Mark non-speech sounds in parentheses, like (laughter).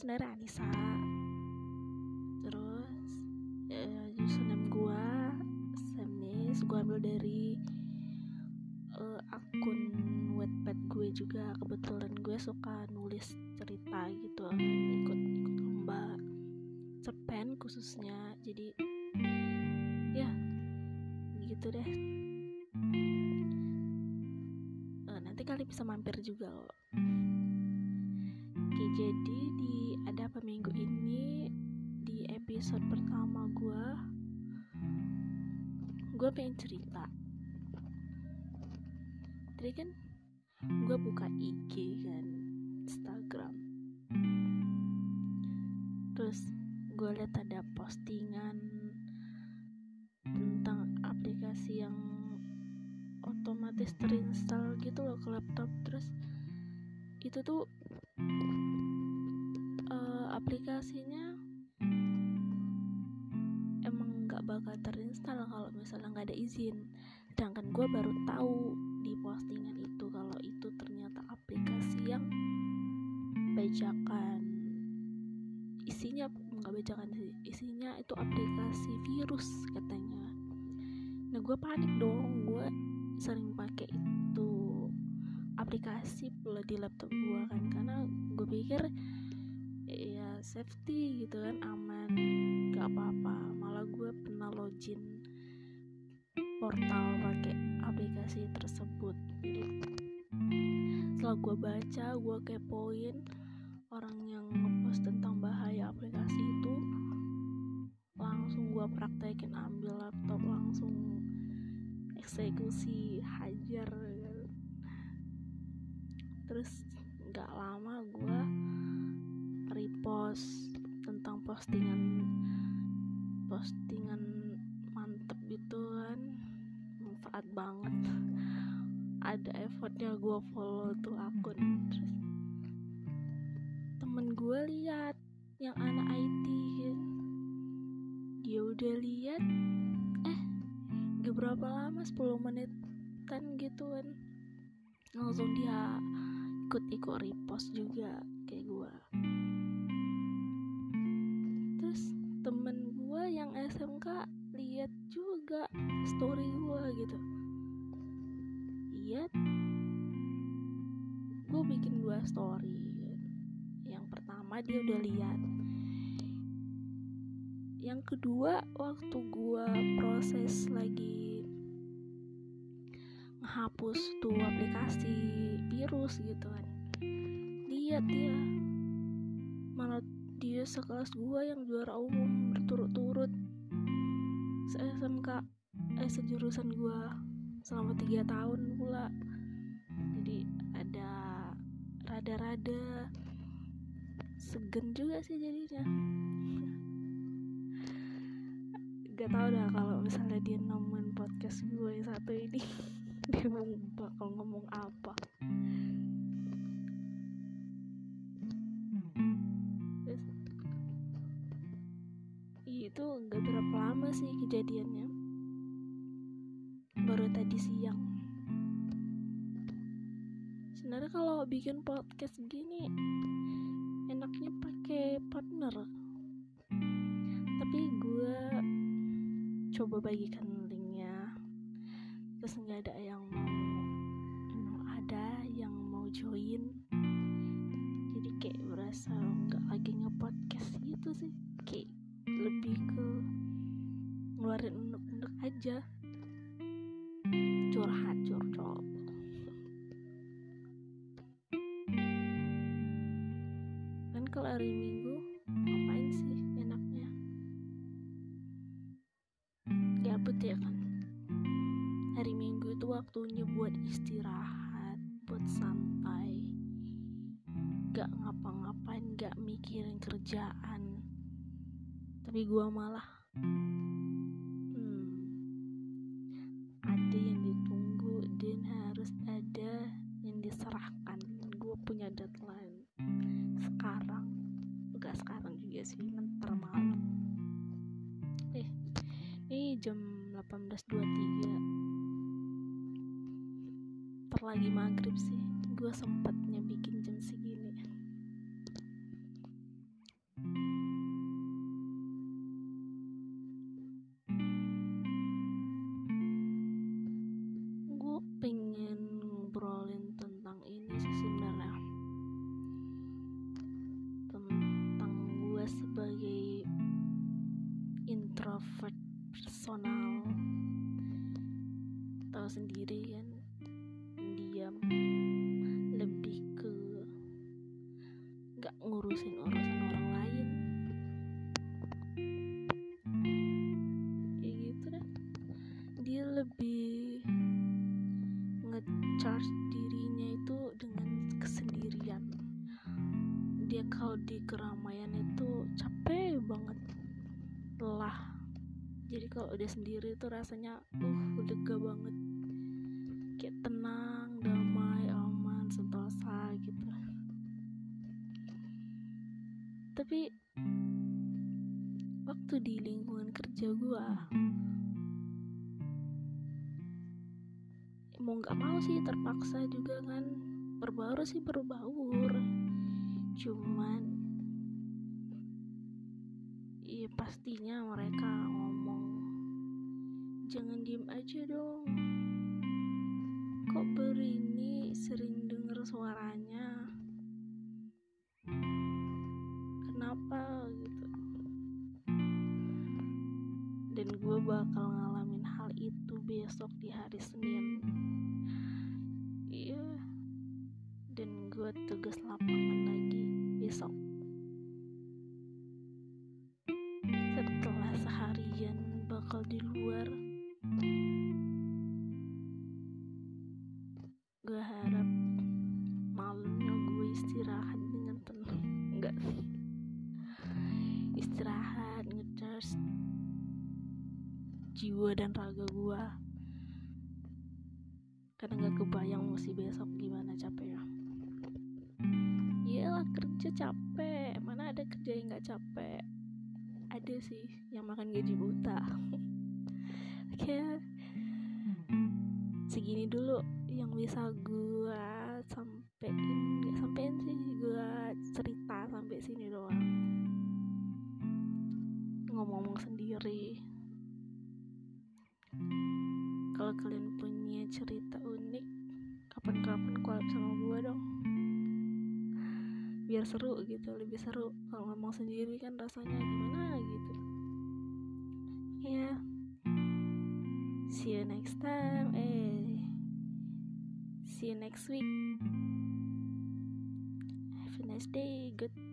sebenarnya Anissa. Terus uh, username gue Semis gue ambil dari uh, akun wetpad gue juga. Kebetulan gue suka nulis cerita gitu ikut ikut lomba cerpen khususnya. Jadi ya gitu deh. Uh, nanti kali bisa mampir juga loh jadi di ada apa minggu ini? Di episode pertama gue gue pengen cerita. Tadi kan gue buka IG kan Instagram. Terus gue lihat ada postingan tentang aplikasi yang otomatis terinstall gitu loh ke laptop. Terus itu tuh uh, aplikasinya emang nggak bakal terinstall kalau misalnya nggak ada izin. Sedangkan gue baru tahu di postingan itu kalau itu ternyata aplikasi yang bajakan. Isinya nggak bajakan sih isinya itu aplikasi virus katanya. Nah gue panik dong gue sering pakai itu aplikasi pula di laptop gue kan. Karena gue pikir ya safety gitu kan aman gak apa-apa malah gue pernah login portal pakai aplikasi tersebut jadi setelah gue baca gue kepoin orang yang ngepost tentang bahaya aplikasi itu langsung gue praktekin ambil laptop langsung eksekusi hajar kan. terus nggak lama gue repost tentang postingan postingan mantep gitu kan. Manfaat banget. Ada effortnya gue follow tuh akun. Terus temen gue lihat yang anak IT kan. Dia udah lihat eh gak berapa lama 10 menitan gitu kan. Langsung dia ikut-ikut repost juga kayak gue temen gue yang SMK lihat juga story gue gitu. Lihat gue bikin dua story. Yang pertama dia udah lihat yang kedua waktu gue proses lagi menghapus tuh aplikasi virus gitu kan. Lihat dia dia sekelas gue yang juara umum berturut-turut. Se SMK eh sejurusan gue selama tiga tahun pula. Jadi ada rada-rada segen juga sih jadinya. Gak tau dah kalau misalnya dia nemuin podcast gue yang satu ini (laughs) dia mau bakal ngomong apa itu gak berapa lama sih kejadiannya. Baru tadi siang. Sebenarnya kalau bikin podcast gini enaknya pakai partner. Tapi gue coba bagikan linknya. Terus nggak ada yang mau ada yang mau join. Jadi kayak berasa nggak lagi nge-podcast gitu sih ngeluarin unek-unek aja. Curhat curcol. Kan kalau hari minggu ngapain sih enaknya? Gabut ya kan? Hari minggu itu waktunya buat istirahat buat santai. Gak ngapa-ngapain gak mikirin kerjaan. Tapi gua malah 18.23 ntar lagi maghrib sih. Gue sempatnya bikin jam segini nggak ngurusin urusan orang lain. Ya gitu kan, dia lebih ngecharge dirinya itu dengan kesendirian. Dia kalau di keramaian itu capek banget lelah jadi kalau dia sendiri itu rasanya uh lega banget. Kayak tenang damai tapi waktu di lingkungan kerja gua mau nggak mau sih terpaksa juga kan. Berbaur sih berbaur. Cuman iya pastinya mereka ngomong jangan diem aja dong. Kok berini sering denger suaranya kenapa gitu. Dan gue bakal ngalamin hal itu besok di hari Senin. Iya. Dan gue tugas lapangan lagi besok dan raga gue karena nggak kebayang mesti besok gimana capeknya. Iyalah kerja capek. Mana ada kerja yang nggak capek? Ada sih yang makan gaji buta. (laughs) Kayak segini dulu yang bisa gua sampein. Nggak sampein sih gua cerita sampai sini doang. Ngomong-ngomong sendiri kalian punya cerita unik kapan-kapan collab sama gua dong. Biar seru gitu lebih seru. Kalau ngomong sendiri kan rasanya gimana gitu. Ya. See you next time. Eh. See you next week. Have a nice day. Good